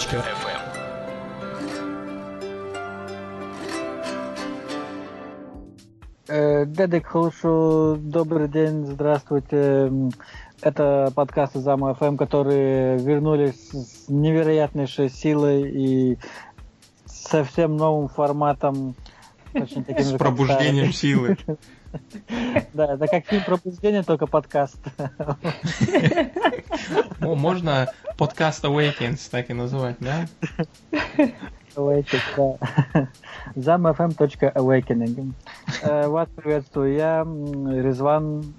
Замфм.фм Э, Дедек Халушу, добрый день, здравствуйте. Это подкаст из АМ ФМ, которые вернулись с невероятнейшей силой и совсем новым форматом. Очень таким с пробуждением силы. Да, это как фильм «Пробуждение», только подкаст. Можно подкаст Awakens так и называть, да? Awakens, да. zamfm.awakening. Э, вас приветствую. Я Резван,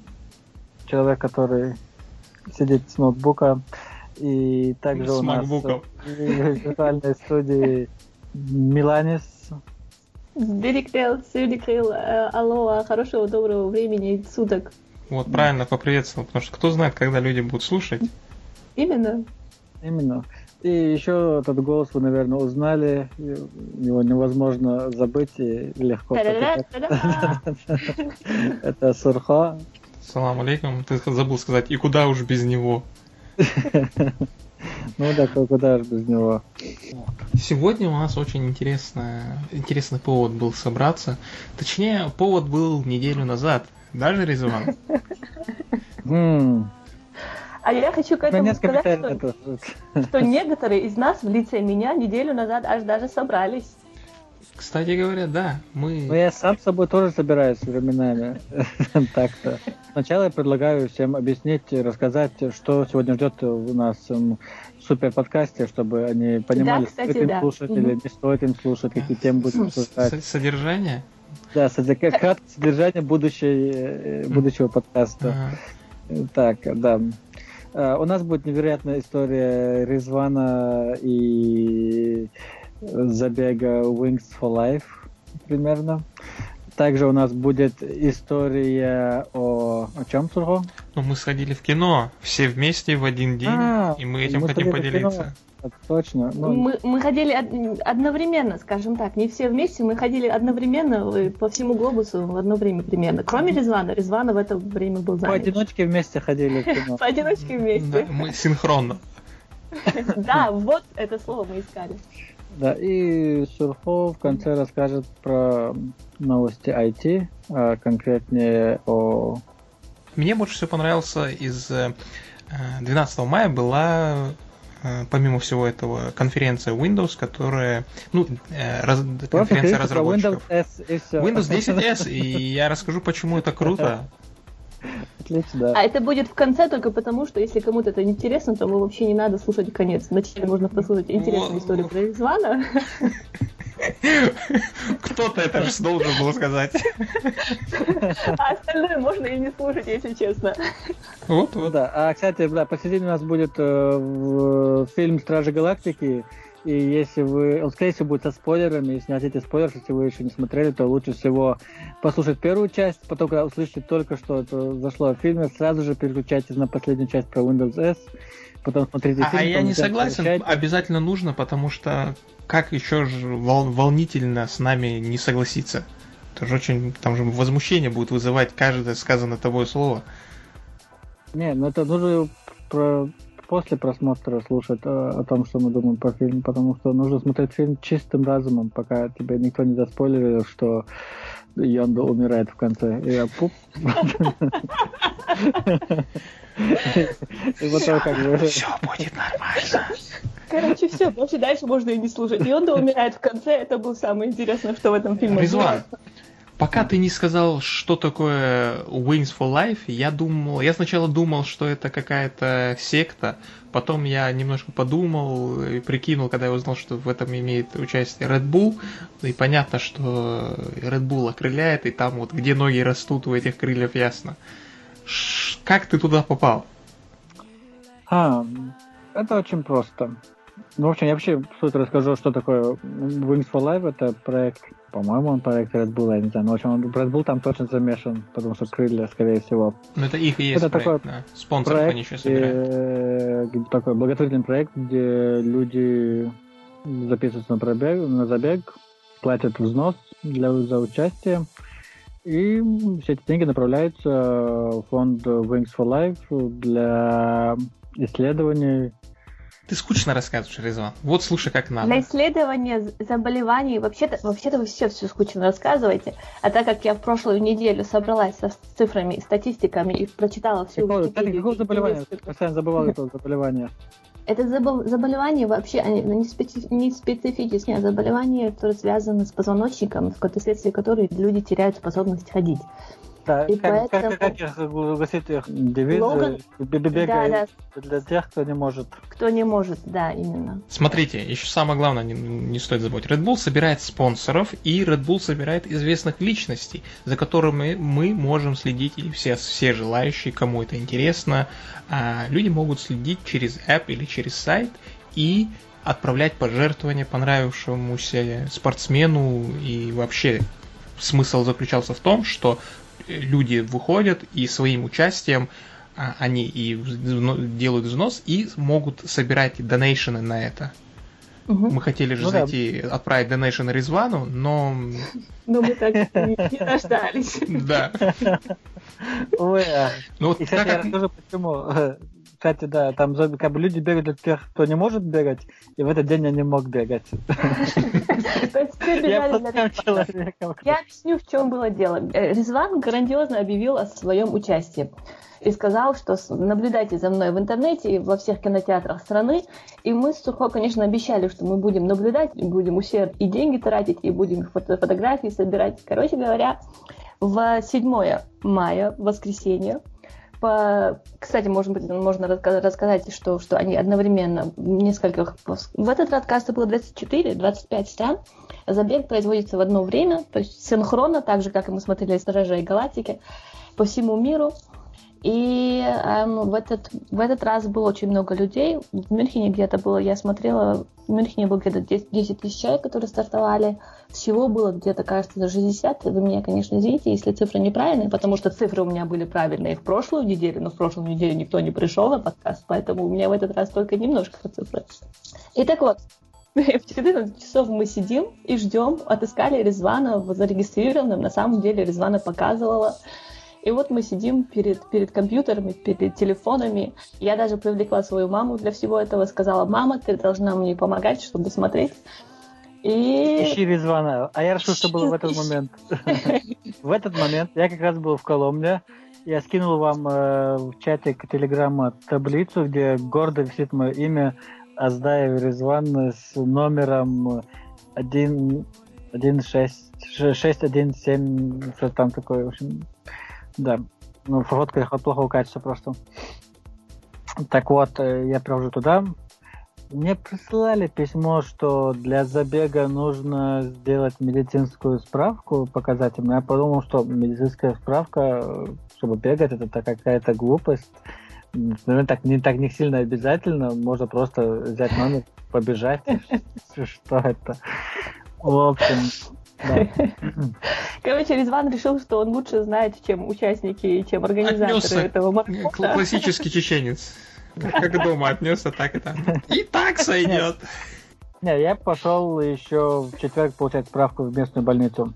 человек, который сидит с ноутбука. И также с у нас в виртуальной студии Миланис, Директел, Сюдикрил, алло, хорошего, доброго времени суток. Вот, правильно поприветствовал, потому что кто знает, когда люди будут слушать. Именно. Именно. И еще этот голос вы, наверное, узнали. Его невозможно забыть и легко. Это Сурхо. Салам алейкум. Ты забыл сказать, и куда уж без него? Ну да, куда же без него. Сегодня у нас очень интересно, интересный повод был собраться. Точнее, повод был неделю назад. Даже Резван? А я хочу к этому сказать, что, что некоторые из нас в лице меня неделю назад аж даже собрались. Кстати говоря, да, мы... Ну, я сам с собой тоже собираюсь временами. Так-то. Сначала я предлагаю всем объяснить, рассказать, что сегодня ждет у нас в супер подкасте, чтобы они понимали, да, кстати, стоит им да. слушать или не стоит им слушать, какие темы будут обсуждать. Содержание? Да, краткое содержание будущей, будущего подкаста. Ага. Так, да. У нас будет невероятная история Резвана и забега Wings for Life примерно. Также у нас будет история о... О чем, Сурго? Ну, мы сходили в кино все вместе в один день, а, и мы этим мы хотим поделиться. Точно. Ну... Мы, мы ходили одновременно, скажем так, не все вместе, мы ходили одновременно по всему глобусу в одно время примерно. Кроме Резвана, Резвана в это время был занят. Поодиночке вместе ходили в кино. Поодиночке вместе. Мы синхронно. Да, вот это слово мы искали. Да, и Сурхо в конце расскажет про новости IT, а конкретнее о... Мне больше всего понравился из 12 мая была помимо всего этого, конференция Windows, которая, ну, раз, конференция разработчиков. Windows, S. Windows 10s, и я расскажу, почему это круто. Отлично, да. А это будет в конце только потому, что если кому-то это интересно, то вообще не надо слушать конец. Вначале можно послушать интересную историю про Резвана. Кто-то это же должен был сказать. А остальное можно и не слушать, если честно. Вот, вот. Да. А, кстати, да, посередине у нас будет э, фильм Стражи Галактики. И если вы, он, скорее всего, будет со спойлерами, если не хотите спойлеров, если вы еще не смотрели, то лучше всего послушать первую часть, потом, когда услышите только что это зашло в фильме, сразу же переключайтесь на последнюю часть про Windows S, потом смотрите а, фильм. А я не согласен, обязательно нужно, потому что как еще же вол, волнительно с нами не согласиться? Это же очень, там же возмущение будет вызывать каждое сказанное тобой слово. Не, ну это нужно про после просмотра слушать о, о том, что мы думаем про фильм, потому что нужно смотреть фильм чистым разумом, пока тебе никто не заспойлерил, что Йонда умирает в конце. И я пуп. И потом как бы... Все будет нормально. Короче, все, больше дальше можно и не слушать. Йонда умирает в конце, это было самое интересное, что в этом фильме Резван, Пока ты не сказал, что такое Wings for Life, я думал, я сначала думал, что это какая-то секта, потом я немножко подумал и прикинул, когда я узнал, что в этом имеет участие Red Bull, и понятно, что Red Bull окрыляет, и там вот где ноги растут у этих крыльев ясно. Ш- как ты туда попал? А, это очень просто. Ну, в общем, я вообще суть расскажу, что такое Wings for Life. Это проект, по-моему, он проект Red Bull, я не знаю. Но, в общем, Red Bull там точно замешан, потому что крылья, скорее всего. Ну, это их и есть это проект, такой да. Спонсоров проект, они еще собирают. Где, такой благотворительный проект, где люди записываются на, пробег, на забег, платят взнос для, за участие. И все эти деньги направляются в фонд Wings for Life для исследований Ты скучно рассказываешь, Резван. Вот слушай, как надо. Для исследования заболеваний вообще-то вообще-то вы все все скучно рассказываете. А так как я в прошлую неделю собралась со цифрами, статистиками и прочитала всю кстати, какое заболевание? Постоянно забывал это заболевание. Это заболевание вообще они, не, специ, не специфические а заболевания, которые связаны с позвоночником, в вследствие которых люди теряют способность ходить. Да, и как, поэтому... как, как, как гласит их девиз, Логан... да, да. для тех, кто не может. Кто не может, да, именно. Смотрите, еще самое главное, не, не стоит забыть. Red Bull собирает спонсоров, и Red Bull собирает известных личностей, за которыми мы можем следить, и все, все желающие, кому это интересно, а, люди могут следить через app или через сайт и отправлять пожертвования понравившемуся спортсмену и вообще смысл заключался в том, что люди выходят и своим участием а, они и делают взнос и могут собирать донейшены на это. Угу. Мы хотели же ну, зайти, да. отправить донейшн Резвану, но... Но мы так не, не дождались. Да. Ой, а. ну, вот и, кстати, я расскажу, почему. Кстати, да, там как бы люди бегают для тех, кто не может бегать, и в этот день я не мог бегать. Я объясню, в чем было дело. Э, Резван грандиозно объявил о своем участии и сказал, что наблюдайте за мной в интернете и во всех кинотеатрах страны. И мы с Сухо, конечно, обещали, что мы будем наблюдать, будем усерд и деньги тратить, и будем фото фотографии собирать. Короче говоря, в 7 мая, воскресенье, по... Кстати, может быть, можно рассказать, что, что они одновременно в нескольких... В этот раз, кажется, было 24-25 стран. Забег производится в одно время, то есть синхронно, так же, как и мы смотрели «Сторожей галактики», по всему миру. И эм, в, этот, в этот раз было очень много людей. В Мюнхене где-то было, я смотрела, в Мюнхене было где-то 10, 10 тысяч человек, которые стартовали. Всего было где-то, кажется, за 60. Вы меня, конечно, извините, если цифры неправильные, потому что цифры у меня были правильные в прошлую неделю, но в прошлую неделю никто не пришел на подкаст, поэтому у меня в этот раз только немножко цифры. И так вот, в 14 часов мы сидим и ждем, отыскали Резвана зарегистрированным. На самом деле Резвана показывала и вот мы сидим перед, перед компьютерами, перед телефонами. Я даже привлекла свою маму для всего этого, сказала, мама, ты должна мне помогать, чтобы смотреть. И... Ищи Резвана. А я решил, что было в этот момент. В этот момент я как раз был в Коломне. Я скинул вам э, в чатик телеграмма таблицу, где гордо висит мое имя Аздаев Резван с номером 1, 1 6, 6, 1, 7, что там такое, в общем, да. Ну, фотка плохого качества просто. Так вот, э, я прихожу туда. Мне прислали письмо, что для забега нужно сделать медицинскую справку показательную. Я подумал, что медицинская справка, чтобы бегать, это какая-то глупость. Наверное, так не так не сильно обязательно. Можно просто взять номер, побежать. Что это? В общем, Короче, Резван решил, что он лучше знает, чем участники, чем организаторы отнесся. этого марафона. Классический чеченец. Как дома отнесся, так и там. И так сойдет. Не, я пошел еще в четверг получать справку в местную больницу.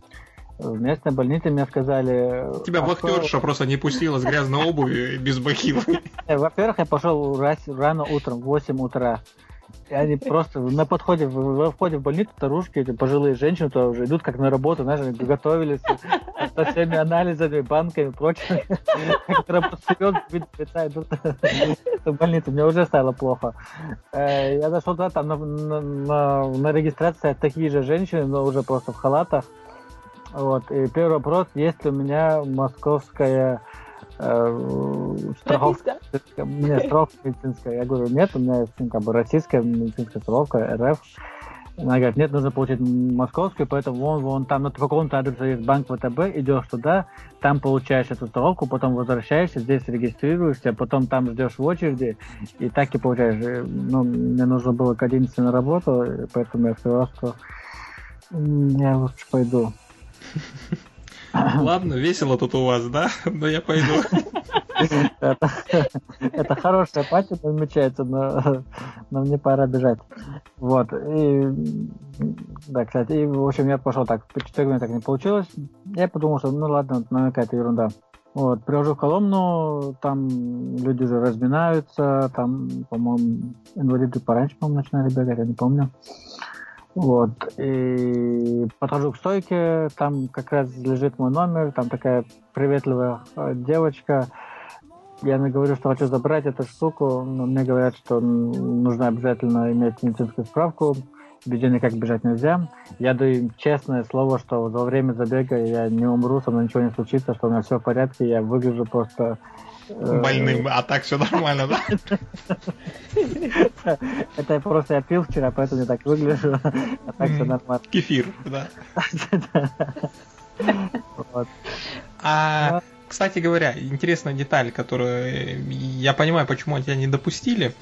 В местной больнице мне сказали... Тебя а вахтерша просто не пустила с грязной обуви без бахилов. Во-первых, я пошел рано утром, в 8 утра. И они просто на подходе, в, входе в больницу старушки, эти пожилые женщины, то уже идут как на работу, знаешь, они готовились со всеми анализами, банками, прочим. Работают вперед, идут в больницу. Мне уже стало плохо. Э, я зашел туда, там на, на, на регистрации такие же женщины, но уже просто в халатах. Вот. И первый вопрос, есть ли у меня московская э, страховка. Нет, страховка медицинская. Я говорю, нет, у меня есть как бы российская медицинская страховка, РФ. Она говорит, нет, нужно получить московскую, поэтому вон, вон там на каком-то адресе есть банк ВТБ, идешь туда, там получаешь эту страховку, потом возвращаешься, здесь регистрируешься, потом там ждешь в очереди, и так и получаешь. Ну, мне нужно было к 11 на работу, поэтому я сказал, что я лучше пойду. Ладно, весело тут у вас, да? Но я пойду. Это хорошая пати намечается, но, но мне пора бежать. Вот. И, да, кстати, и, в общем, я пошел так, по 4 так не получилось. Я подумал, что, ну ладно, наверное, какая-то ерунда. Вот, прихожу в Коломну, там люди уже разминаются, там, по-моему, инвалиды пораньше, по-моему, начинали бегать, я не помню. Вот, и подхожу к стойке, там как раз лежит мой номер, там такая приветливая э, девочка, я говорю, что хочу забрать эту штуку, но мне говорят, что нужно обязательно иметь медицинскую справку, без никак бежать нельзя. Я даю им честное слово, что во время забега я не умру, со мной ничего не случится, что у меня все в порядке, я выгляжу просто Больным, а так все нормально, да? Это просто я пил вчера, поэтому я так выгляжу, а так все нормально. Кефир, да. А кстати говоря, интересная деталь, которую я понимаю, почему тебя не допустили.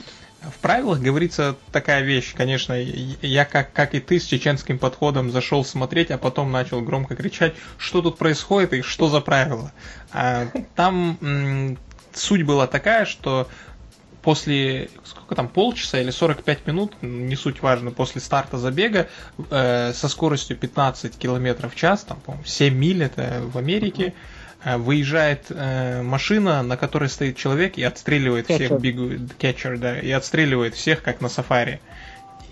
В правилах говорится такая вещь, конечно, я как, как и ты с чеченским подходом зашел смотреть, а потом начал громко кричать, что тут происходит и что за правила. А, там суть была такая, что после сколько там полчаса или 45 минут, не суть важно, после старта забега э, со скоростью 15 км в час, там, по 7 миль это в Америке, Э, выезжает э, машина, на которой стоит человек и отстреливает кетчер. всех биг кетчер, да, и отстреливает всех, как на сафари.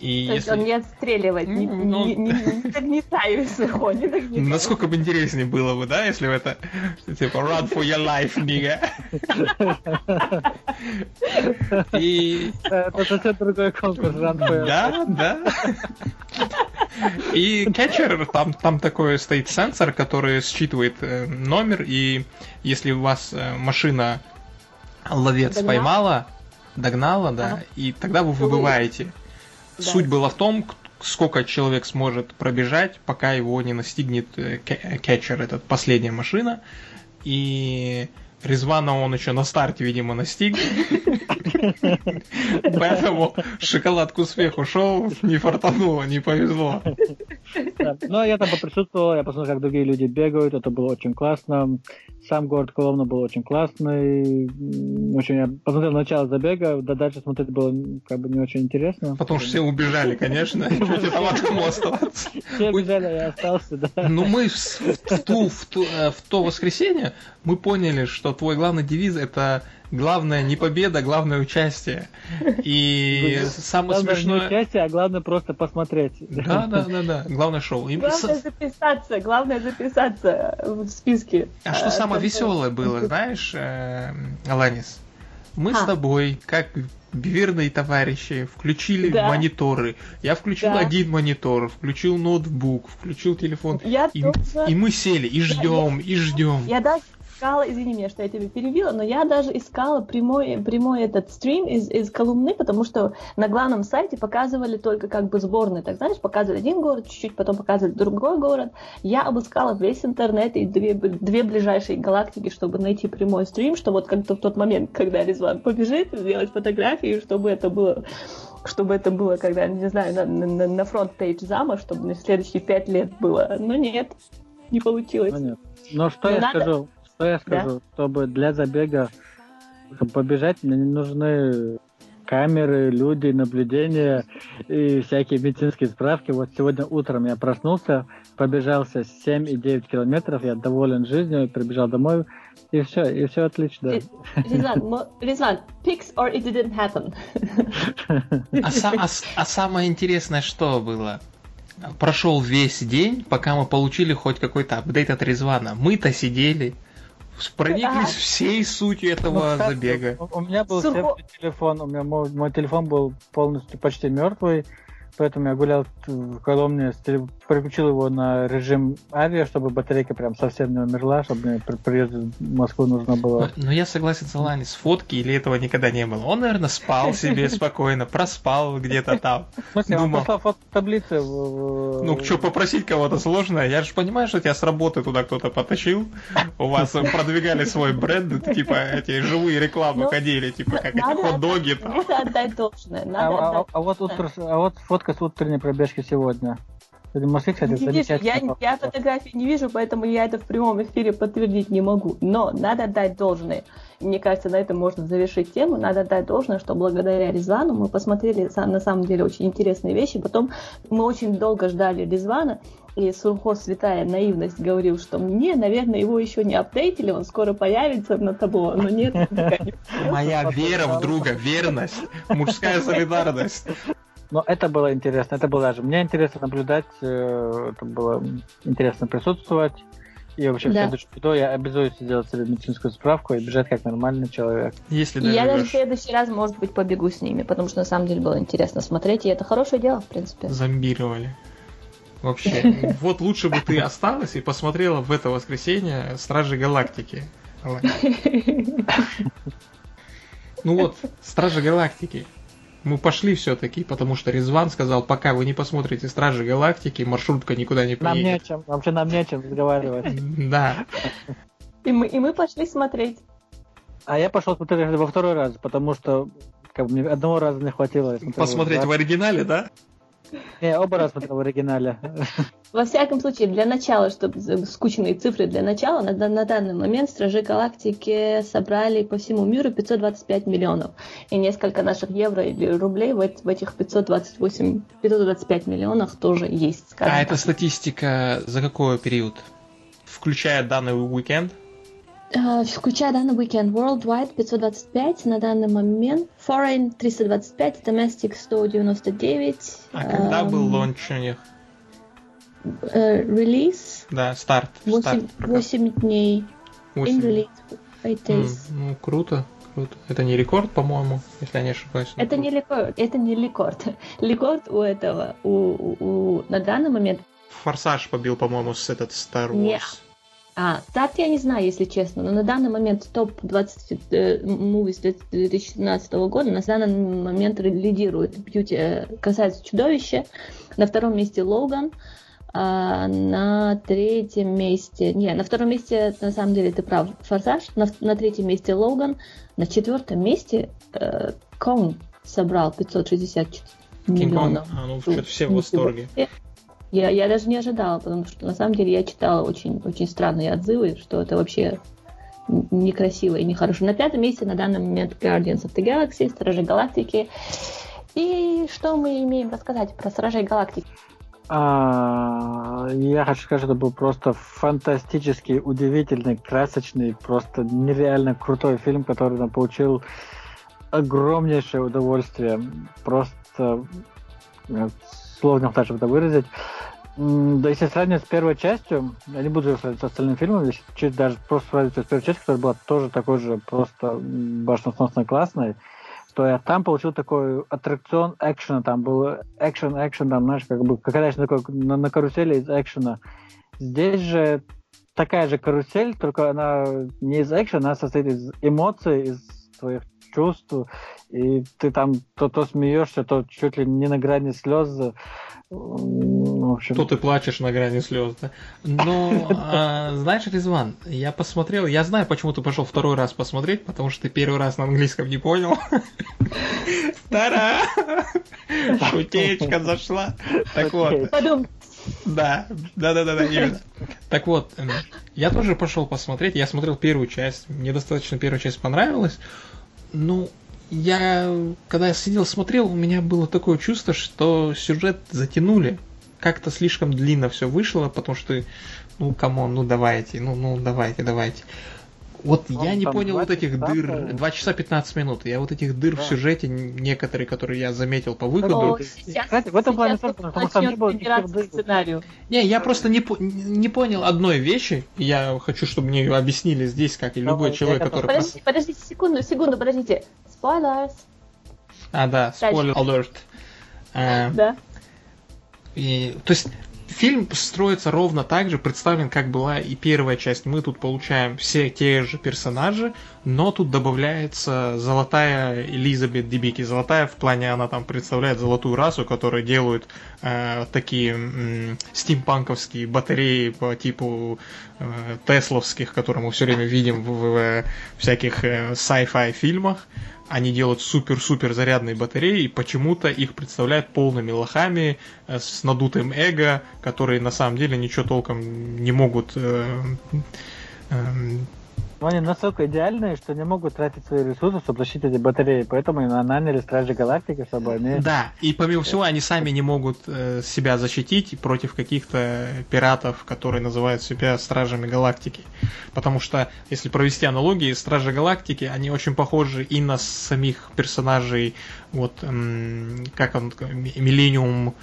И То если... есть он не отстреливает, не, ну, не, не, не нагнетает сверху, не нагнетает. Насколько бы интереснее было бы, да, если бы это типа run for your life, nigga. И... Это совсем другой конкурс, run for your life. Да, да. И кетчер, там, там такой стоит сенсор, который считывает э, номер, и если у вас э, машина ловец Догнал? поймала, догнала, да, ага. и тогда вы выбываете. Да. Суть была в том, сколько человек сможет пробежать, пока его не настигнет э, кетчер, этот последняя машина. И Резвана он еще на старте, видимо, настиг. Поэтому шоколад к успеху шел, не фартануло, не повезло. Ну, я там поприсутствовал, я посмотрел, как другие люди бегают, это было очень классно. Сам город Коломна был очень классный. Очень я посмотрел начало забега, да дальше смотреть было как бы не очень интересно. Потому что все убежали, конечно. Там одному оставаться. Все убежали, я остался, да. Ну мы э, в то воскресенье мы поняли, что твой главный девиз это главное не победа, главное участие. И самое главное смешное... не участие, а главное просто посмотреть. Да, да, да, да. Главное шоу. Главное записаться, главное записаться в списке. А что самое веселое было, знаешь, э, Аланис? Мы с тобой, как верные товарищи, включили да. мониторы. Я включил да. один монитор, включил ноутбук, включил телефон. Я и, тоже... и мы сели, и ждем, я, и ждем. Я даже искала, извини меня, что я тебя перебила, но я даже искала прямой, прямой этот стрим из, из Колумны, потому что на главном сайте показывали только как бы сборные, так знаешь, показывали один город, чуть-чуть потом показывали другой город. Я обыскала весь интернет и две, две ближайшие галактики, чтобы найти прямой стрим, что вот как-то в тот момент, когда Резван побежит, сделать фотографии, чтобы это было чтобы это было, когда, не знаю, на, на, на front page зама, чтобы на следующие пять лет было. Но нет, не получилось. Ну, нет. Но что Но я надо... скажу? Что я скажу? Да? Чтобы для забега чтобы побежать, мне не нужны камеры, люди, наблюдения и всякие медицинские справки. Вот сегодня утром я проснулся, побежался 7,9 километров, я доволен жизнью, прибежал домой, и все, и все отлично. Ризван, Ризван, pics or it didn't happen? А, а, а самое интересное что было? Прошел весь день, пока мы получили хоть какой-то апдейт от Резвана. Мы-то сидели, прониклись всей сутью этого ну, забега. У, у меня был Сурко... телефон, у меня мой, мой телефон был полностью почти мертвый, поэтому я гулял в Коломне, переключил его на режим авиа, чтобы батарейка прям совсем не умерла, чтобы мне при приезде в Москву нужно было... Но, но я согласен с Алани, с фотки или этого никогда не было. Он, наверное, спал себе спокойно, проспал где-то там. В смысле, он послал фото таблицы Ну, что, попросить кого-то сложно? Я же понимаю, что тебя с работы туда кто-то потащил, у вас продвигали свой бренд, типа эти живые рекламы ну, ходили, типа как эти хот-доги. Надо отдать должное. А, а, а вот а вот фотка с утренней пробежки сегодня. Мосты, кстати, не вижу, я, я фотографии не вижу, поэтому я это в прямом эфире подтвердить не могу. Но надо дать должное. Мне кажется, на этом можно завершить тему. Надо дать должное, что благодаря Резвану мы посмотрели на самом деле очень интересные вещи. Потом мы очень долго ждали Резвана, и Сурхо Святая Наивность говорил, что мне, наверное, его еще не апдейтили, он скоро появится на табло, но нет. Моя вера в друга, верность, мужская солидарность. Но это было интересно, это было даже мне интересно наблюдать, э, это было интересно присутствовать. И вообще да. в следующем году я обязуюсь сделать себе медицинскую справку и бежать как нормальный человек. Если даже я даже в следующий раз, может быть, побегу с ними, потому что на самом деле было интересно смотреть, и это хорошее дело, в принципе. Зомбировали. Вообще. Вот лучше бы ты осталась и посмотрела в это воскресенье Стражи Галактики. Ну вот, Стражи Галактики. Мы пошли все-таки, потому что Резван сказал, пока вы не посмотрите Стражи Галактики, маршрутка никуда не поедет. Нам не о чем, вообще нам не о чем разговаривать. Да. И мы, и мы пошли смотреть. А я пошел смотреть во второй раз, потому что как бы, мне одного раза не хватило. Посмотреть в оригинале, да? Не, оба раза смотрел в оригинале. Во всяком случае, для начала, чтобы скучные цифры для начала, на, на данный момент Стражи Галактики собрали по всему миру 525 миллионов. И несколько наших евро или рублей в, в этих 528, 525 миллионах тоже есть. А это статистика за какой период? Включая данный уикенд? Uh, включая данный уикенд, Worldwide 525 на данный момент, Foreign 325, Domestic 199. А когда был launch у них? Э, релиз? Да, старт. 8, старт 8 дней. 8. In release, 8 days. Mm, ну, круто. Круто. Это не рекорд, по-моему, если я не ошибаюсь. Это не рекорд, это не рекорд. Рекорд у этого, у, у, у на данный момент. Форсаж побил, по-моему, с этот Star Wars. Нет. А, старт я не знаю, если честно, но на данный момент топ-20 э, movies 2017 года на данный момент лидирует Бьюти э, касается чудовища, на втором месте Логан, а на третьем месте, не, на втором месте, на самом деле, ты прав, Форсаж, на, на третьем месте Логан, на четвертом месте э, Кон собрал 560 миллионов. А, ну, все в восторге. Я, я даже не ожидала, потому что на самом деле я читала очень, очень странные отзывы, что это вообще некрасиво и нехорошо. На пятом месте на данный момент Guardians of the Galaxy, Стражи Галактики. И что мы имеем рассказать про Стражей Галактики? А, я хочу сказать, что это был просто фантастический, удивительный, красочный, просто нереально крутой фильм, который нам получил огромнейшее удовольствие. Просто э, сложно так это выразить. Да, если сравнивать с первой частью, я не буду сравнивать с остальными фильмами, если чуть даже просто сравнивать с первой частью, которая была тоже такой же просто башносносно классной, то я там получил такой аттракцион экшена, там был экшен, экшен, там, знаешь, как бы, как раньше такой, на, на карусели из экшена. Здесь же такая же карусель, только она не из экшена, она состоит из эмоций, из твоих чувств, и ты там то, то смеешься, то чуть ли не на грани слез. В общем... То ты плачешь на грани слез, да? Но, а, знаешь, Резван, я посмотрел, я знаю, почему ты пошел второй раз посмотреть, потому что ты первый раз на английском не понял. Тара! Шутечка зашла. Так вот. Да, да, да, да, да, именно. Так вот, эм, я тоже пошел посмотреть. Я смотрел первую часть. Мне достаточно первая часть понравилась. Ну, я, когда я сидел смотрел, у меня было такое чувство, что сюжет затянули. Как-то слишком длинно все вышло, потому что, ну, come on, ну давайте, ну, ну, давайте, давайте. Вот Он я не понял вот этих часа, дыр. 2 часа 15 минут. Я вот этих дыр да. в сюжете, некоторые, которые я заметил по выходу. Но сейчас, Кстати, в этом плане потому что не было сценарию. Не, я просто не, не понял одной вещи. Я хочу, чтобы мне ее объяснили здесь, как и любой человек, который... Подождите, подождите, секунду, секунду, подождите. Spoilers. А, да, spoiler alert. А, да. И, то есть фильм строится ровно так же, представлен, как была и первая часть. Мы тут получаем все те же персонажи, но тут добавляется золотая Элизабет Дебики. Золотая в плане, она там представляет золотую расу, которая делают э, такие э, стимпанковские батареи по типу э, тесловских, которые мы все время видим в, в, в всяких э, sci-fi фильмах. Они делают супер-супер зарядные батареи, и почему-то их представляют полными лохами э, с надутым эго, которые на самом деле ничего толком не могут э, э, но они настолько идеальные, что не могут тратить свои ресурсы, чтобы защитить эти батареи. Поэтому наняли Стражи Галактики, чтобы они... Да, и помимо всего, они сами не могут э, себя защитить против каких-то пиратов, которые называют себя Стражами Галактики. Потому что, если провести аналогии, Стражи Галактики, они очень похожи и на самих персонажей, вот, эм, как он, Миллениум...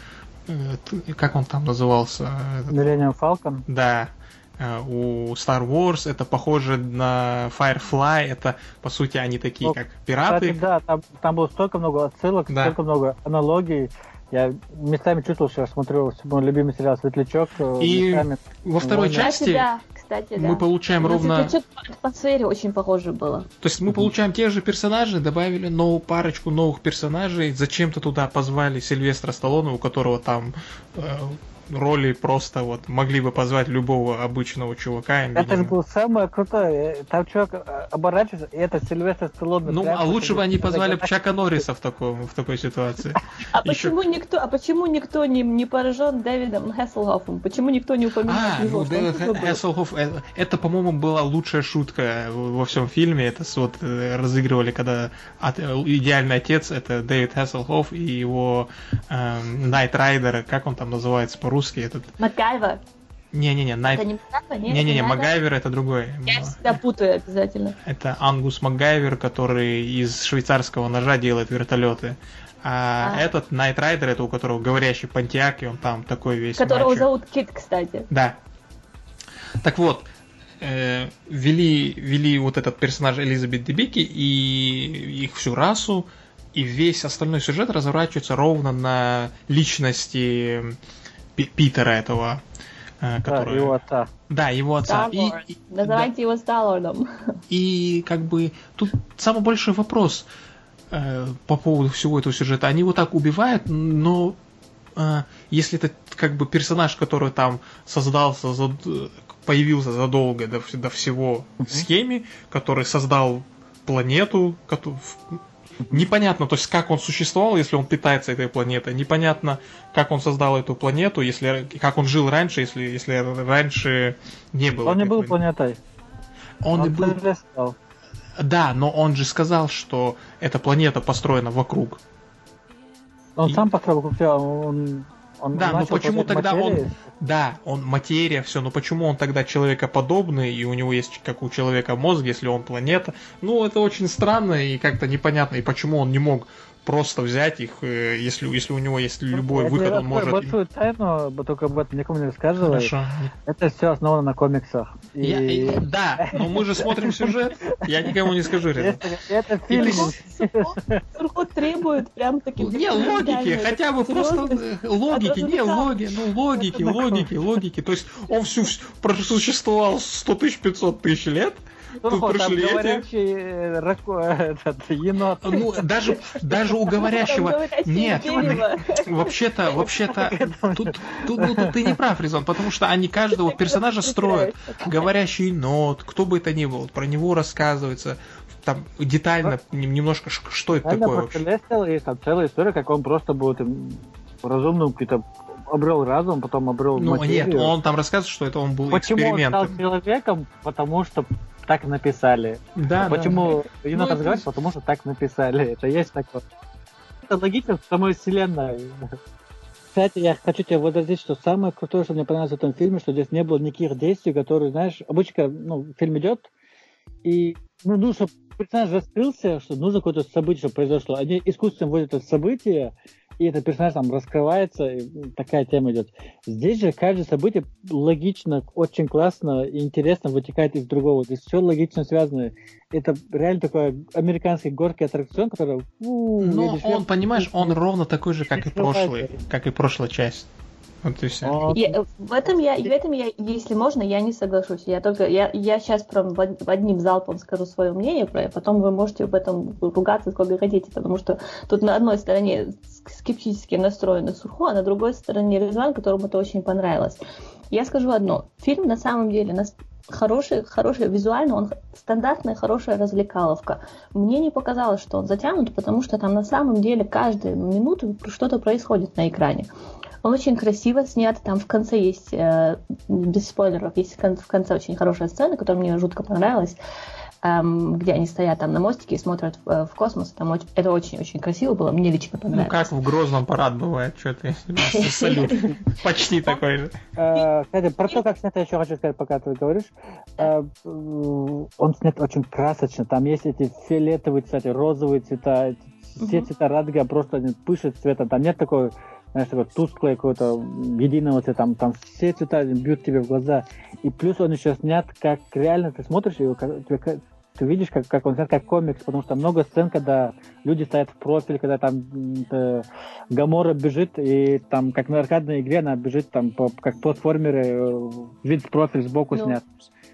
Э, как он там назывался? Миллениум Фалкон? Да, Э, у Star Wars это похоже на Firefly, это по сути они такие ну, как пираты. Кстати, да, там, там было столько много отсылок, да. столько много аналогий. Я местами чувствовал, что я смотрю мой любимый сериал Светлячок. Э, И местами... во второй части да, кстати, да. мы получаем Но ровно... Светлячок по сфере очень похоже было. То есть мы получаем те же персонажи, добавили новую парочку новых персонажей, зачем-то туда позвали Сильвестра Сталлоне, у которого там э, роли просто вот могли бы позвать любого обычного чувака. Это же было самое крутое. Там чувак э, оборачивается, и это Сильвестр Сталлоне. Ну, а лучше бы они позвали Чака Норриса в, таком, в такой ситуации. А почему никто, а почему никто не, не поражен Дэвидом Хесселхофом? Почему никто не упоминал а, его? Ну, Дэвид Хесселхоф, это, это, по-моему, была лучшая шутка во всем фильме. Это вот э, разыгрывали, когда идеальный отец это Дэвид Хесселхоф и его Найт эм, Райдер, как он там называется по-русски? Русский этот... Макгайвер. Не-не-не, Найт... Это не Макгайвер? Не-не-не, Макгайвер это другой. Я всегда путаю обязательно. Это Ангус Макгайвер, который из швейцарского ножа делает вертолеты. А, а. этот Найт Райдер, это у которого говорящий понтиак, и он там такой весь Которого мачо. зовут Кит, кстати. Да. Так вот, э, вели, вели вот этот персонаж Элизабет Дебики и их всю расу, и весь остальной сюжет разворачивается ровно на личности Питера этого, э, который... Да, его отца. Да, его отца. И, и, Называйте да. его Сталлордом. И как бы тут самый большой вопрос э, по поводу всего этого сюжета. Они его так убивают, но э, если это как бы персонаж, который там создался, за, появился задолго до, до всего uh-huh. схеме, который создал планету, который, непонятно, то есть как он существовал, если он питается этой планетой, непонятно, как он создал эту планету, если как он жил раньше, если, если раньше не было. Он не был планетой. Он, он был... Стал. Да, но он же сказал, что эта планета построена вокруг. Он И... сам построил вокруг себя, он он да, но почему тогда материи? он... Да, он материя, все, но почему он тогда человекоподобный, и у него есть, как у человека, мозг, если он планета? Ну, это очень странно и как-то непонятно, и почему он не мог просто взять их, э, если, если у него есть любой я выход, он может... Большую тайну, только об этом никому не рассказывай. Хорошо. Это все основано на комиксах. И... Я, и, да, но мы же смотрим сюжет, я никому не скажу, Это, это фильм. Сурхот требует прям таких... Не, логики, хотя бы просто э, логики, не логи, ну логики, логики, логики. То есть он всю просуществовал 100 тысяч 500 тысяч лет, Тут пришли эти... Э, этот, енот. Ну, даже, даже у говорящего... Нет, вообще-то, вообще-то, тут, тут, ну, тут ты не прав, Резон, потому что они каждого персонажа строят. Говорящий енот, кто бы это ни был, про него рассказывается, там детально немножко, что это такое вообще. Есть там целая история, как он просто был разумным каким-то обрел разум, потом обрел Ну материю. нет, он там рассказывает, что это он был Почему экспериментом. он стал человеком? Потому что так написали. Да, Почему да. Енот ну, разговаривает? Это... Потому что так написали. Это есть такое. Это логично в самой вселенной. Кстати, я хочу тебе возразить, что самое крутое, что мне понравилось в этом фильме, что здесь не было никаких действий, которые, знаешь, обычно ну, фильм идет, и ну, ну, чтобы персонаж раскрылся, что нужно какое-то событие, чтобы произошло. Они искусственно вводят это событие, и этот персонаж там раскрывается, и такая тема идет. Здесь же каждое событие логично, очень классно и интересно вытекает из другого. Здесь все логично связано. Это реально такой американский горький аттракцион, который... Ну, он, понимаешь, он ровно такой же, как и прошлый, как и прошлая часть. Вот и все. Я, в этом я, в этом я, если можно, я не соглашусь. Я только, я, я сейчас прям в одним залпом скажу свое мнение, про, потом вы можете об этом ругаться сколько хотите, потому что тут на одной стороне скептически настроенный Сурхо, а на другой стороне Резван, которому это очень понравилось. Я скажу одно. Фильм на самом деле нас хороший, хороший визуально, он стандартная хорошая развлекаловка. Мне не показалось, что он затянут, потому что там на самом деле каждую минуту что-то происходит на экране. Он очень красиво снят, там в конце есть, э, без спойлеров, есть в конце очень хорошая сцена, которая мне жутко понравилась где они стоят там на мостике и смотрят в, в космос. Там очень, это очень-очень красиво было, мне лично понравилось. Ну, как в Грозном парад бывает, что ты салют. Почти такой же. Э, кстати, про то, как снято, я еще хочу сказать, пока ты говоришь. Э, он снят очень красочно. Там есть эти фиолетовые, кстати, розовые цвета, все цвета радуга просто они пышут цветом. Там нет такой знаешь, такое тусклое какое-то единого цвета, там, там все цвета бьют тебе в глаза. И плюс он еще снят, как реально ты смотришь его, как, тебе, ты видишь, как, как он снят как комикс, потому что много сцен, когда люди стоят в профиль, когда там э, Гамора бежит, и там, как на аркадной игре, она бежит там по, как платформеры, э, вид профиль сбоку ну, снят.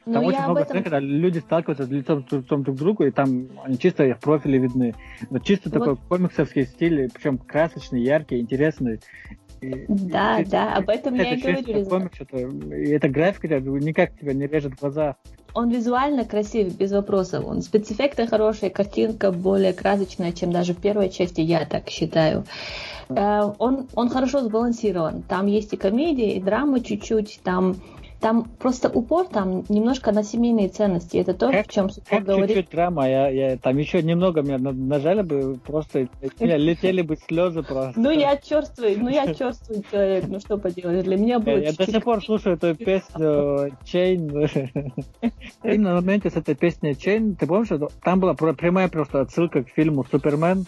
Там ну, очень много этом... сцен, когда люди сталкиваются лицом, лицом друг к другу, и там они чисто в профиле видны. Но чисто вот. такой комиксовский стиль, причем красочный, яркий, интересный. Да, и, да, об этом я и говорю. Комикс, это, и эта графика никак тебя не режет глаза. Он визуально красив, без вопросов. Он спецэффекты хорошие, картинка более красочная, чем даже в первой части, я так считаю. Э, он, он хорошо сбалансирован. Там есть и комедия, и драма чуть-чуть, там там просто упор там немножко на семейные ценности. Это то, как, в чем Супер говорит. чуть-чуть драма. Я, я, там еще немного меня нажали бы, просто меня летели бы слезы просто. Ну я черствый, ну я черствый человек, ну что поделать. Для меня было Я, я до сих пор слушаю эту песню Chain. И на моменте с этой песней Chain, ты помнишь, там была прямая просто отсылка к фильму Супермен,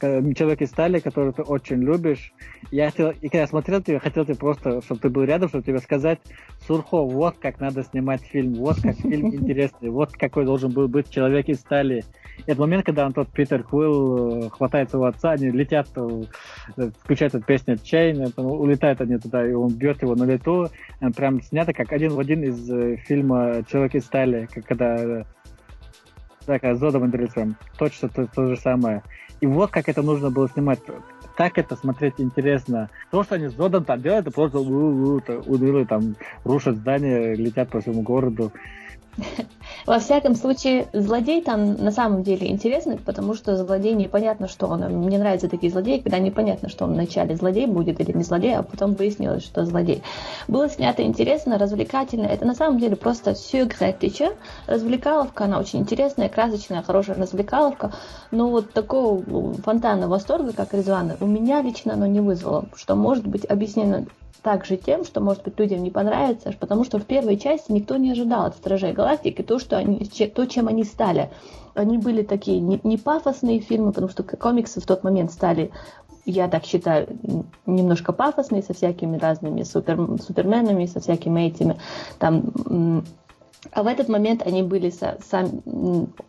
человек из стали, который ты очень любишь. Я хотел, и когда я смотрел тебя, хотел тебе просто, чтобы ты был рядом, чтобы тебе сказать, Сурхо, вот как надо снимать фильм, вот как фильм интересный, вот какой должен был быть человек из стали. И этот момент, когда он тот Питер Квилл э, хватает своего отца, они летят, э, включают эту песню Чейн, улетают они туда, и он бьет его на лету. Прям снято как один в один из э, фильма Человек из стали, когда так, а Зодом Андресом. Точно то, то же самое. И вот как это нужно было снимать. Так это смотреть интересно. То, что они с Зодом там делают, это просто уныло, там рушат здания, летят по всему городу. Во всяком случае, злодей там на самом деле интересный, потому что злодей непонятно, что он. Мне нравятся такие злодеи, когда непонятно, что он вначале злодей будет или не злодей, а потом выяснилось, что злодей. Было снято интересно, развлекательно. Это на самом деле просто сюгретича. Развлекаловка, она очень интересная, красочная, хорошая развлекаловка. Но вот такого фонтана восторга, как Резвана, у меня лично оно не вызвало, что может быть объяснено также тем, что, может быть, людям не понравится, потому что в первой части никто не ожидал от Стражей Галактики то, что они, то, чем они стали. Они были такие не, не пафосные фильмы, потому что комиксы в тот момент стали, я так считаю, немножко пафосные, со всякими разными супер, суперменами, со всякими этими там а в этот момент они были сам,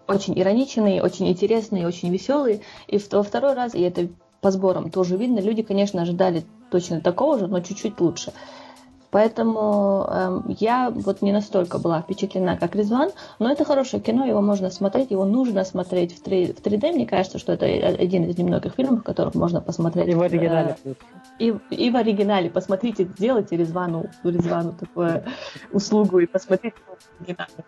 очень ироничные, очень интересные, очень веселые. И во второй раз, и это по сборам тоже видно, люди, конечно, ожидали точно такого же, но чуть-чуть лучше. Поэтому э, я вот не настолько была впечатлена, как Резван, но это хорошее кино, его можно смотреть, его нужно смотреть в 3, в 3D. Мне кажется, что это один из немногих фильмов, которых можно посмотреть. И в оригинале. Э, и, и в оригинале. Посмотрите, сделайте Резвану, Резвану такую услугу и посмотрите в оригинале.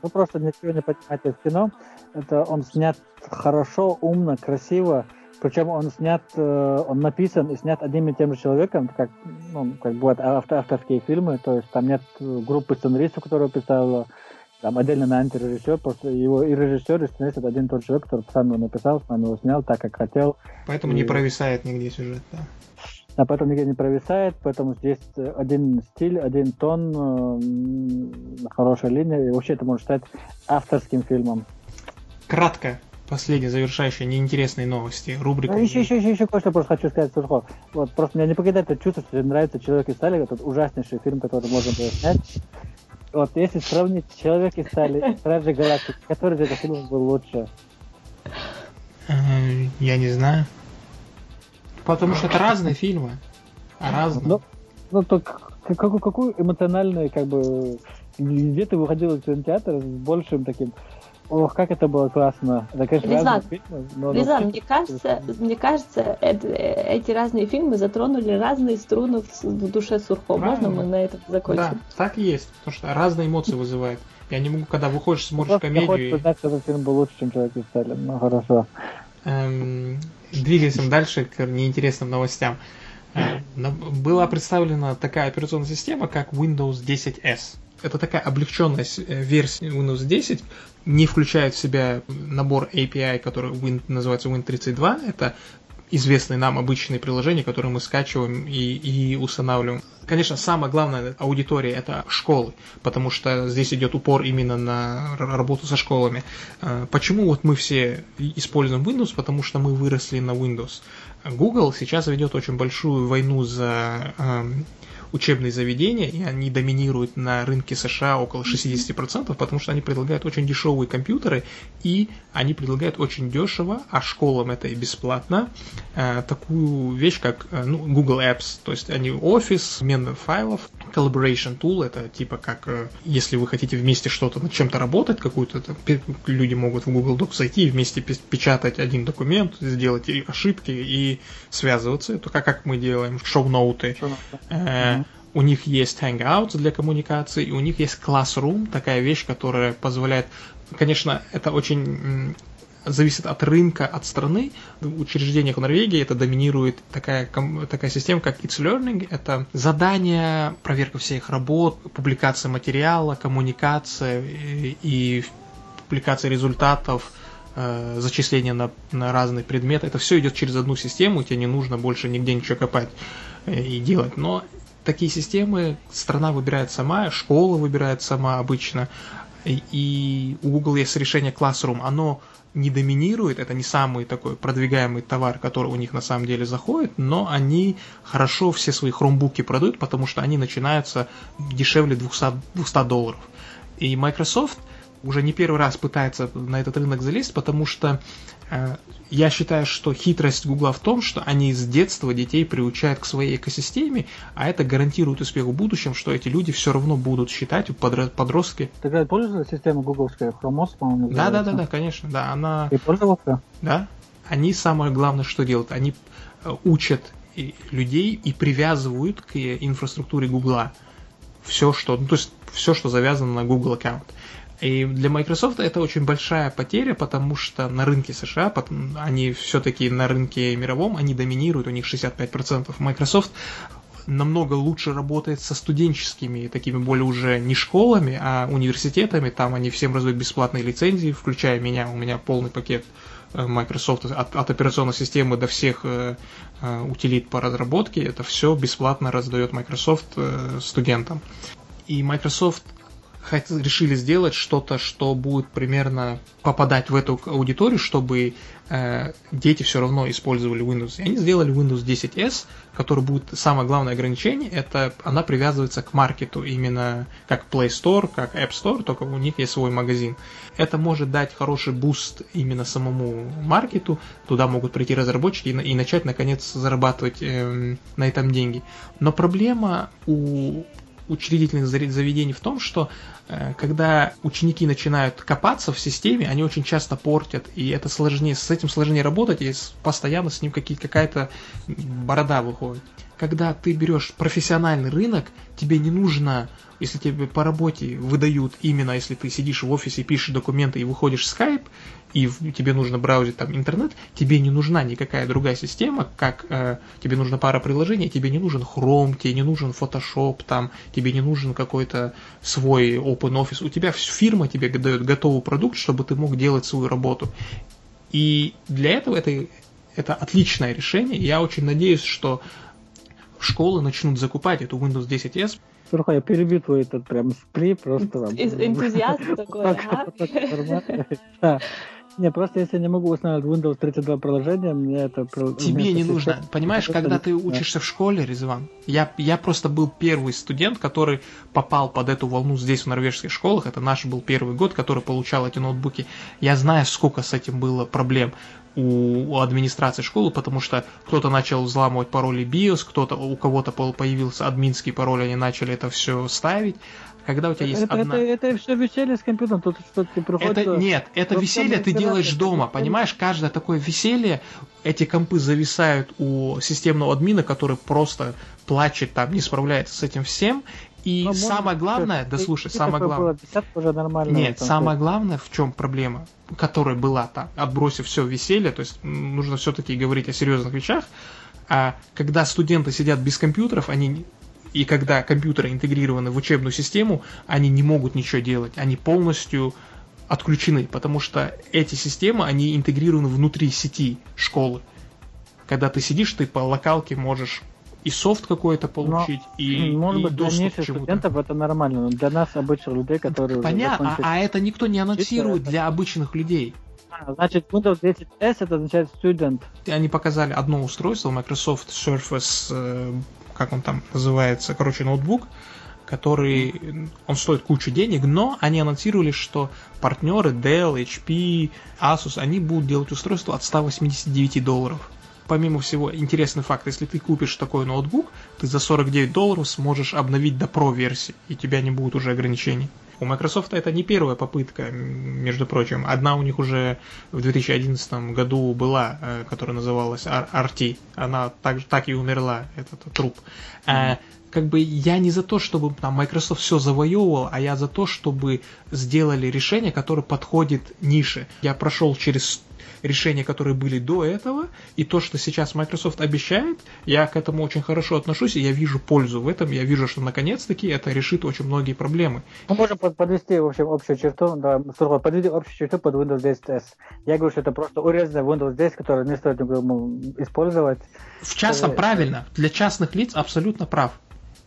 Вы просто ничего не понимаете в кино. Это он снят хорошо, умно, красиво. Причем он снят, э, он написан и снят одним и тем же человеком, как, ну, как бывают автор, авторские фильмы, то есть там нет группы сценаристов, которая писала, там отдельно на антирежиссер, просто его и режиссер, и сценарист это один и тот человек, который сам его написал, сам его снял так, как хотел. Поэтому и... не провисает нигде сюжет, да. А поэтому нигде не провисает, поэтому здесь один стиль, один тон, э, хорошая линия, и вообще это можно считать авторским фильмом. Кратко, последние завершающие неинтересные новости, рубрика. Ну, еще, еще, еще, еще кое-что просто хочу сказать, Сурхо. Вот, просто меня не покидает это чувство, что тебе нравится «Человек из стали», этот ужаснейший фильм, который можно было снять. Вот, если сравнить «Человек из стали» и «Стражи Галактики», который из этих фильмов был лучше? Э, я не знаю. Потому что это разные фильмы. Разные. Ну, ну так какую, какую эмоциональную, как бы, где ты выходил из кинотеатра с большим таким Ох, как это было классно. Это, конечно, Лизан, фильмы, но Лизан мне кажется, мне кажется, это, эти разные фильмы затронули разные струны в, в душе Сурхо. Можно мы на этом закончим? Да, так и есть, потому что разные эмоции вызывает. Я не могу, когда выходишь, смотришь комедию... Хочется знать, что этот фильм был лучше, чем «Человек из Сталин», ну хорошо. Эм, двигаемся дальше к неинтересным новостям. Э, была представлена такая операционная система, как Windows 10S. Это такая облегченная э, версия Windows 10, не включает в себя набор API, который Win, называется Win32. Это известные нам обычные приложения, которые мы скачиваем и, и устанавливаем. Конечно, самая главная аудитория это школы, потому что здесь идет упор именно на работу со школами. Э, почему вот мы все используем Windows? Потому что мы выросли на Windows. Google сейчас ведет очень большую войну за эм, учебные заведения, и они доминируют на рынке США около 60%, потому что они предлагают очень дешевые компьютеры, и они предлагают очень дешево, а школам это и бесплатно, э, такую вещь, как э, ну, Google Apps, то есть они офис, обмен файлов, collaboration tool, это типа как, э, если вы хотите вместе что-то над чем-то работать, какую-то, люди могут в Google Docs зайти и вместе печатать один документ, сделать ошибки и связываться, это как, как мы делаем шоу-ноуты. Э, у них есть Hangouts для коммуникации, и у них есть Classroom, такая вещь, которая позволяет... Конечно, это очень зависит от рынка, от страны. В учреждениях в Норвегии это доминирует такая, такая система, как It's Learning. Это задания, проверка всех работ, публикация материала, коммуникация и, и публикация результатов, э, зачисление на, на разные предметы. Это все идет через одну систему, тебе не нужно больше нигде ничего копать э, и делать. Но такие системы страна выбирает сама, школа выбирает сама обычно, и у Google есть решение Classroom, оно не доминирует, это не самый такой продвигаемый товар, который у них на самом деле заходит, но они хорошо все свои хромбуки продают, потому что они начинаются дешевле 200, 200 долларов. И Microsoft уже не первый раз пытается на этот рынок залезть, потому что я считаю, что хитрость Гугла в том, что они с детства детей приучают к своей экосистеме, а это гарантирует успех в будущем, что эти люди все равно будут считать, подростки. Ты когда пользуешься системой гугловская, Chromos, по-моему, Да, да, да, да, конечно, да, она... Ты пользовался? Да. Они самое главное, что делают, они э, учат людей и привязывают к инфраструктуре Гугла все, что, ну, то есть все, что завязано на Google аккаунт. И для Microsoft это очень большая потеря, потому что на рынке США, они все-таки на рынке мировом, они доминируют, у них 65%. Microsoft намного лучше работает со студенческими, такими более уже не школами, а университетами. Там они всем раздают бесплатные лицензии, включая меня. У меня полный пакет э, Microsoft от, от операционной системы до всех э, э, утилит по разработке. Это все бесплатно раздает Microsoft э, студентам. И Microsoft решили сделать что-то, что будет примерно попадать в эту аудиторию, чтобы э, дети все равно использовали Windows. И они сделали Windows 10S, который будет самое главное ограничение, это она привязывается к маркету, именно как Play Store, как App Store, только у них есть свой магазин. Это может дать хороший буст именно самому маркету, туда могут прийти разработчики и, и начать наконец зарабатывать э, на этом деньги. Но проблема у учредительных заведений в том, что э, когда ученики начинают копаться в системе, они очень часто портят, и это сложнее, с этим сложнее работать, и постоянно с ним какая-то борода выходит. Когда ты берешь профессиональный рынок, тебе не нужно если тебе по работе выдают именно, если ты сидишь в офисе, пишешь документы и выходишь в Skype, и тебе нужно браузить там интернет, тебе не нужна никакая другая система, как э, тебе нужна пара приложений, тебе не нужен Chrome, тебе не нужен Photoshop, там, тебе не нужен какой-то свой Open Office. У тебя фирма тебе дает готовый продукт, чтобы ты мог делать свою работу. И для этого это, это отличное решение. Я очень надеюсь, что школы начнут закупать эту Windows 10S, Слухай, я перебью твой этот прям спри, просто... Энтузиазм такой, ага. Не, просто если я не могу устанавливать Windows 32 приложение, мне это... Тебе не нужно. Понимаешь, когда ты учишься в школе, Резван, я, я просто был первый студент, который попал под эту волну здесь, в норвежских школах. Это наш был первый год, который получал эти ноутбуки. Я знаю, сколько с этим было проблем. у администрации школы, потому что кто-то начал взламывать пароли BIOS, кто-то, у кого-то появился админский пароль, они начали это все ставить. Когда у тебя есть это, одна... это, это все веселье с компьютером, тут что ты приходишь... Это, нет, это веселье ты делаешь дома, понимаешь? Каждое такое веселье, эти компы зависают у системного админа, который просто плачет там, не справляется с этим всем, и Но самое главное, да слушай, самое главное... уже нормально. Нет, самое главное, в чем проблема, которая была там, отбросив все веселье, то есть нужно все-таки говорить о серьезных вещах, а когда студенты сидят без компьютеров, они и когда компьютеры интегрированы в учебную систему, они не могут ничего делать, они полностью отключены, потому что эти системы, они интегрированы внутри сети школы. Когда ты сидишь, ты по локалке можешь и софт какой-то получить, но, и Может и быть, для низших студентов это нормально, но для нас, обычных людей, которые... Понятно, закончили... а, а это никто не анонсирует для обычных людей. А, значит, Windows 10 S это означает student. Они показали одно устройство, Microsoft Surface, э, как он там называется, короче, ноутбук, который, он стоит кучу денег, но они анонсировали, что партнеры Dell, HP, Asus, они будут делать устройство от 189 долларов помимо всего, интересный факт, если ты купишь такой ноутбук, ты за 49 долларов сможешь обновить до Pro версии, и тебя не будет уже ограничений. У Microsoft это не первая попытка, между прочим. Одна у них уже в 2011 году была, э, которая называлась RT. Она так, так и умерла, этот труп. Mm-hmm. Как бы я не за то, чтобы там Microsoft все завоевывал, а я за то, чтобы сделали решение, которое подходит нише. Я прошел через решения, которые были до этого, и то, что сейчас Microsoft обещает, я к этому очень хорошо отношусь, и я вижу пользу в этом, я вижу, что наконец-таки это решит очень многие проблемы. Мы можем подвести, в общем, общую черту, да, подвести общую черту под Windows 10 Я говорю, что это просто урезанный Windows 10, который не стоит использовать. В частном, правильно, для частных лиц абсолютно прав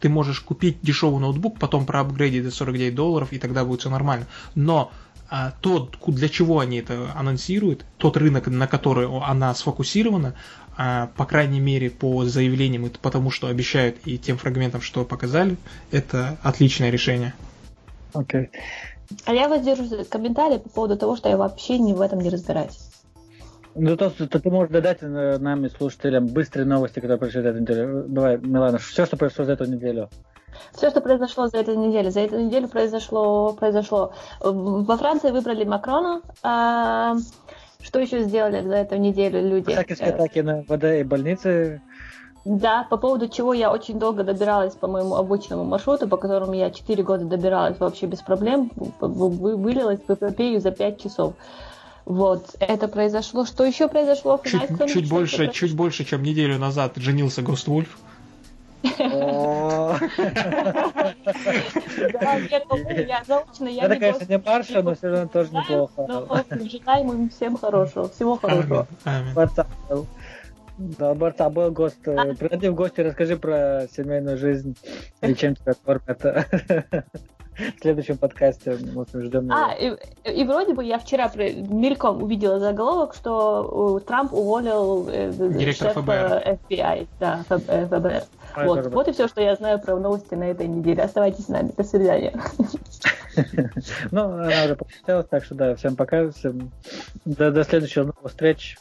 ты можешь купить дешевый ноутбук, потом проапгрейдить до 49 долларов, и тогда будет все нормально. Но а, то, для чего они это анонсируют, тот рынок, на который она сфокусирована, а, по крайней мере, по заявлениям, потому что обещают и тем фрагментам, что показали, это отличное решение. Окей. Okay. А я воздержусь комментарии по поводу того, что я вообще не в этом не разбираюсь. Ну, то, то ты можешь додать нам и слушателям быстрые новости, которые произошли за эту неделю. Давай, Милана, все, что произошло за эту неделю. Все, что произошло за эту неделю. За эту неделю произошло, произошло. Во Франции выбрали Макрона. А, что еще сделали за эту неделю люди? Всякие атаки на ВД и больницы. Да, по поводу чего я очень долго добиралась по моему обычному маршруту, по которому я 4 года добиралась вообще без проблем, вылилась в эпопею за 5 часов. Вот, это произошло. Что еще произошло? Чуть, чуть больше, чуть больше, чем неделю назад женился Гоствульф. Да, я заочно, я Это, конечно, не Марша, но все равно тоже неплохо. Желаем им всем хорошего, всего хорошего. Да, Борца, был гость. Приходи в гости, расскажи про семейную жизнь и чем тебя кормят. В следующем подкасте мы ждем. А, и, и вроде бы я вчера мельком увидела заголовок, что Трамп уволил э, ФБР. FBI, да, ФБР. Вот, вот и все, что я знаю про новости на этой неделе. Оставайтесь с нами. До свидания. Ну, она уже посчиталась, так что да, всем пока, всем до, до следующего новых встреч.